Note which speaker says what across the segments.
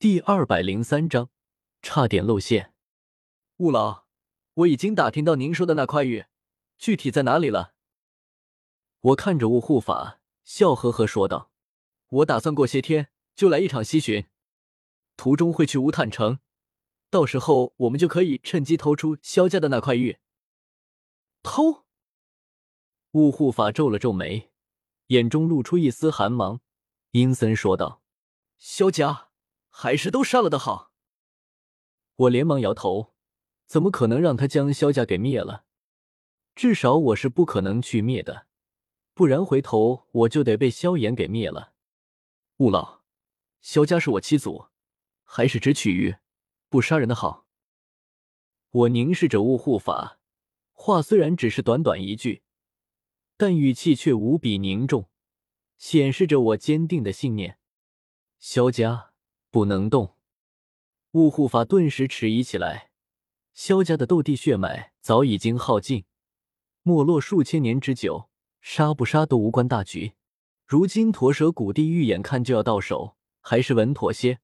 Speaker 1: 第二百零三章，差点露馅。
Speaker 2: 雾老，我已经打听到您说的那块玉，具体在哪里了？
Speaker 1: 我看着雾护法，笑呵呵说道：“
Speaker 2: 我打算过些天就来一场西巡，途中会去乌坦城，到时候我们就可以趁机偷出萧家的那块玉。”
Speaker 1: 偷？雾护法皱了皱眉，眼中露出一丝寒芒，阴森说道：“
Speaker 2: 萧家。”还是都杀了的好。
Speaker 1: 我连忙摇头，怎么可能让他将萧家给灭了？至少我是不可能去灭的，不然回头我就得被萧炎给灭了。
Speaker 2: 雾老，萧家是我七祖，还是只取玉不杀人的好。
Speaker 1: 我凝视着雾护法，话虽然只是短短一句，但语气却无比凝重，显示着我坚定的信念。萧家。不能动！雾护法顿时迟疑起来。萧家的斗帝血脉早已经耗尽，没落数千年之久，杀不杀都无关大局。如今驼蛇古地狱眼看就要到手，还是稳妥些，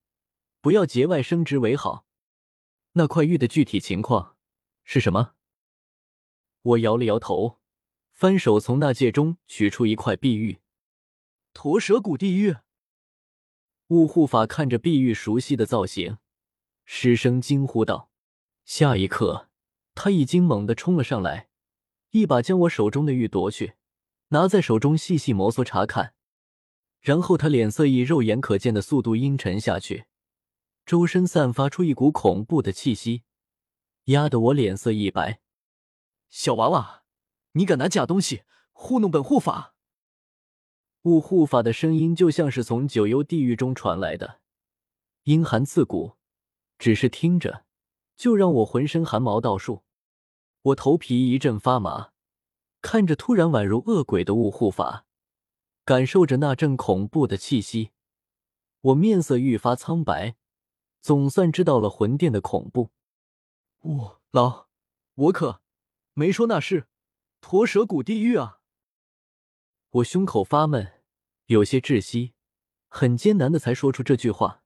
Speaker 1: 不要节外生枝为好。那块玉的具体情况是什么？我摇了摇头，翻手从那戒中取出一块碧玉。
Speaker 2: 驼蛇古地狱。
Speaker 1: 雾护法看着碧玉熟悉的造型，失声惊呼道：“下一刻，他已经猛地冲了上来，一把将我手中的玉夺去，拿在手中细细摩挲查看。然后他脸色以肉眼可见的速度阴沉下去，周身散发出一股恐怖的气息，压得我脸色一白。
Speaker 2: 小娃娃，你敢拿假东西糊弄本护法？”
Speaker 1: 雾护法的声音就像是从九幽地狱中传来的，阴寒刺骨，只是听着就让我浑身汗毛倒竖，我头皮一阵发麻。看着突然宛如恶鬼的雾护法，感受着那阵恐怖的气息，我面色愈发苍白，总算知道了魂殿的恐怖。
Speaker 2: 雾老，我可没说那是驼蛇谷地狱啊！
Speaker 1: 我胸口发闷。有些窒息，很艰难的才说出这句话。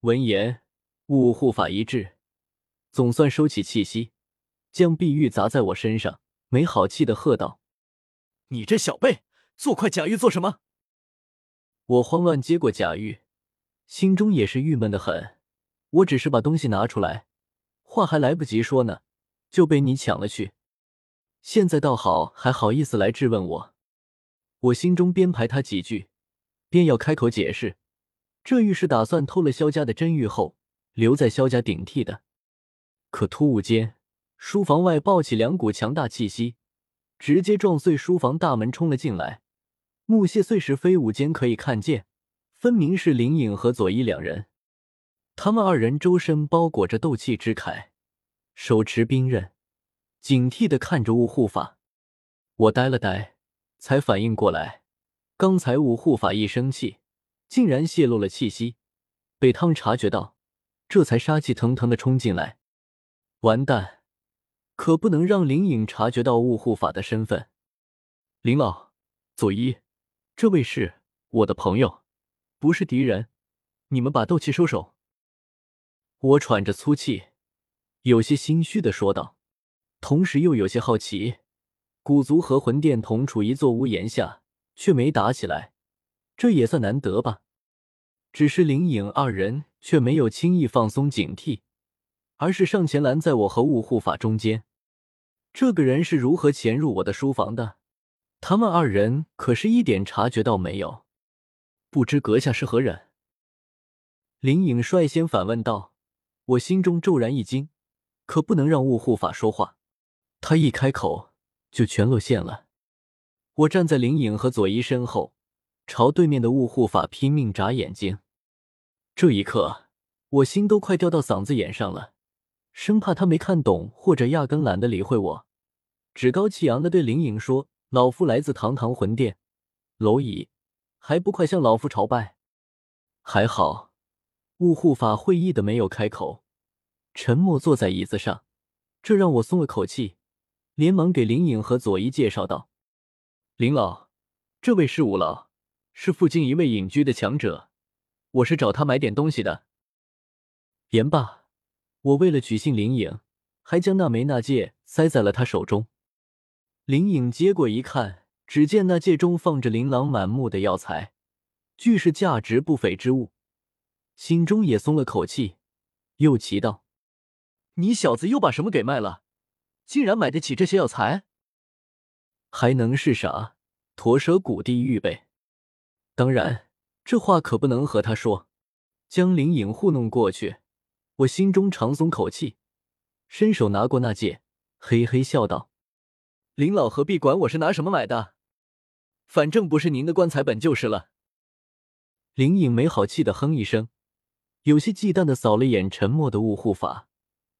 Speaker 1: 闻言，雾护法一滞，总算收起气息，将碧玉砸在我身上，没好气的喝道：“
Speaker 2: 你这小辈，做块假玉做什么？”
Speaker 1: 我慌乱接过假玉，心中也是郁闷的很。我只是把东西拿出来，话还来不及说呢，就被你抢了去。现在倒好，还好意思来质问我。我心中编排他几句，便要开口解释，这玉是打算偷了萧家的真玉后，留在萧家顶替的。可突兀间，书房外爆起两股强大气息，直接撞碎书房大门，冲了进来。木屑碎石飞舞间，可以看见，分明是林颖和左一两人。他们二人周身包裹着斗气之铠，手持兵刃，警惕的看着雾护法。我呆了呆。才反应过来，刚才五护法一生气，竟然泄露了气息，被他们察觉到，这才杀气腾腾的冲进来。完蛋，可不能让林颖察觉到雾护法的身份。林老，左一，这位是我的朋友，不是敌人，你们把斗气收手。我喘着粗气，有些心虚的说道，同时又有些好奇。古族和魂殿同处一座屋檐下，却没打起来，这也算难得吧。只是灵影二人却没有轻易放松警惕，而是上前拦在我和雾护法中间。这个人是如何潜入我的书房的？他们二人可是一点察觉到没有？不知阁下是何人？灵影率先反问道。我心中骤然一惊，可不能让雾护法说话，他一开口。就全露馅了。我站在林颖和左一身后，朝对面的雾护法拼命眨眼睛。这一刻，我心都快掉到嗓子眼上了，生怕他没看懂，或者压根懒得理会我，趾高气扬的对林颖说：“老夫来自堂堂魂殿，蝼蚁还不快向老夫朝拜！”还好，雾护法会意的没有开口，沉默坐在椅子上，这让我松了口气。连忙给林颖和左一介绍道：“林老，这位是五老，是附近一位隐居的强者。我是找他买点东西的。”言罢，我为了取信林影，还将那枚纳戒塞在了他手中。林影接过一看，只见那戒中放着琳琅满目的药材，俱是价值不菲之物，心中也松了口气，又奇道：“
Speaker 2: 你小子又把什么给卖了？竟然买得起这些药材？
Speaker 1: 还能是啥？驼蛇谷地狱呗！当然，这话可不能和他说。将灵影糊弄过去，我心中长松口气，伸手拿过那戒，嘿嘿笑道。”
Speaker 2: 林老何必管我是拿什么买的？反正不是您的棺材本就是了。
Speaker 1: 林颖没好气的哼一声，有些忌惮的扫了眼沉默的雾护法，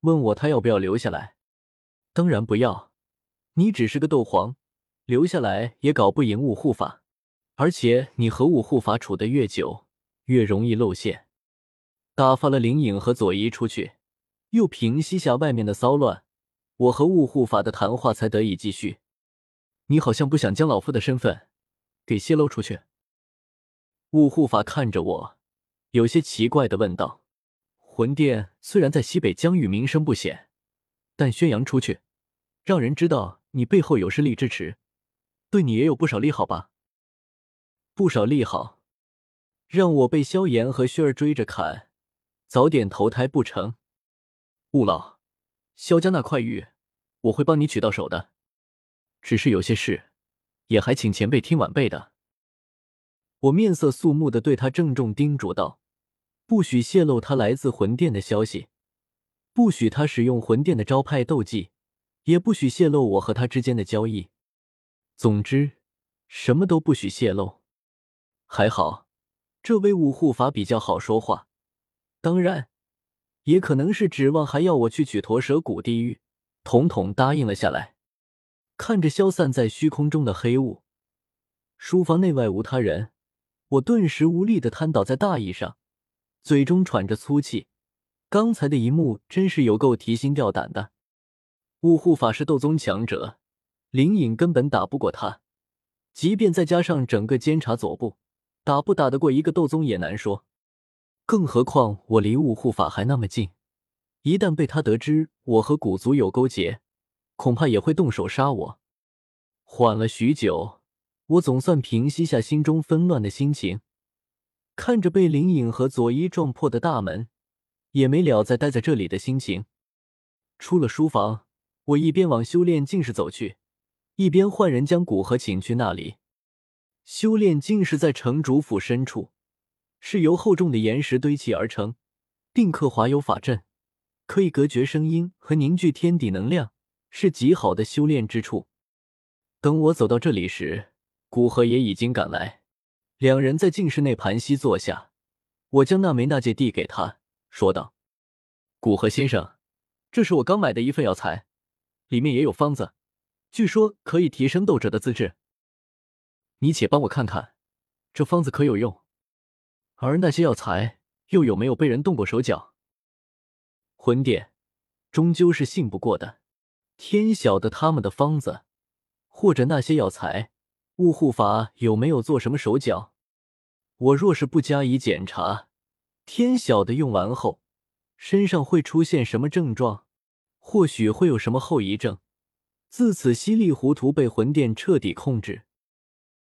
Speaker 1: 问我他要不要留下来。当然不要，你只是个斗皇，留下来也搞不赢雾护法，而且你和雾护法处的越久，越容易露馅。打发了林颖和左一出去，又平息下外面的骚乱。我和雾护法的谈话才得以继续。
Speaker 2: 你好像不想将老夫的身份给泄露出去。
Speaker 1: 雾护法看着我，有些奇怪的问道：“
Speaker 2: 魂殿虽然在西北疆域名声不显，但宣扬出去，让人知道你背后有势力支持，对你也有不少利好吧？
Speaker 1: 不少利好，让我被萧炎和薛儿追着砍，早点投胎不成？
Speaker 2: 雾老。”萧家那块玉，我会帮你取到手的。只是有些事，也还请前辈听晚辈的。
Speaker 1: 我面色肃穆的对他郑重叮嘱道：“不许泄露他来自魂殿的消息，不许他使用魂殿的招牌斗技，也不许泄露我和他之间的交易。总之，什么都不许泄露。还好，这位五护法比较好说话。当然。”也可能是指望还要我去取驼蛇谷地狱，统统答应了下来。看着消散在虚空中的黑雾，书房内外无他人，我顿时无力的瘫倒在大椅上，嘴中喘着粗气。刚才的一幕真是有够提心吊胆的。雾护法是斗宗强者，灵隐根本打不过他，即便再加上整个监察左部，打不打得过一个斗宗也难说。更何况我离雾护法还那么近，一旦被他得知我和古族有勾结，恐怕也会动手杀我。缓了许久，我总算平息下心中纷乱的心情，看着被灵隐和佐伊撞破的大门，也没了再待在这里的心情。出了书房，我一边往修炼境室走去，一边唤人将古河请去那里。修炼境室在城主府深处。是由厚重的岩石堆砌而成，并刻华有法阵，可以隔绝声音和凝聚天地能量，是极好的修炼之处。等我走到这里时，古河也已经赶来，两人在静室内盘膝坐下。我将那枚纳戒递给他，说道：“
Speaker 2: 古河先生，这是我刚买的一份药材，里面也有方子，据说可以提升斗者的资质。你且帮我看看，这方子可有用？”而那些药材又有没有被人动过手脚？
Speaker 1: 魂殿终究是信不过的，天晓得他们的方子或者那些药材，雾护法有没有做什么手脚？我若是不加以检查，天晓得用完后身上会出现什么症状，或许会有什么后遗症，自此稀里糊涂被魂殿彻底控制，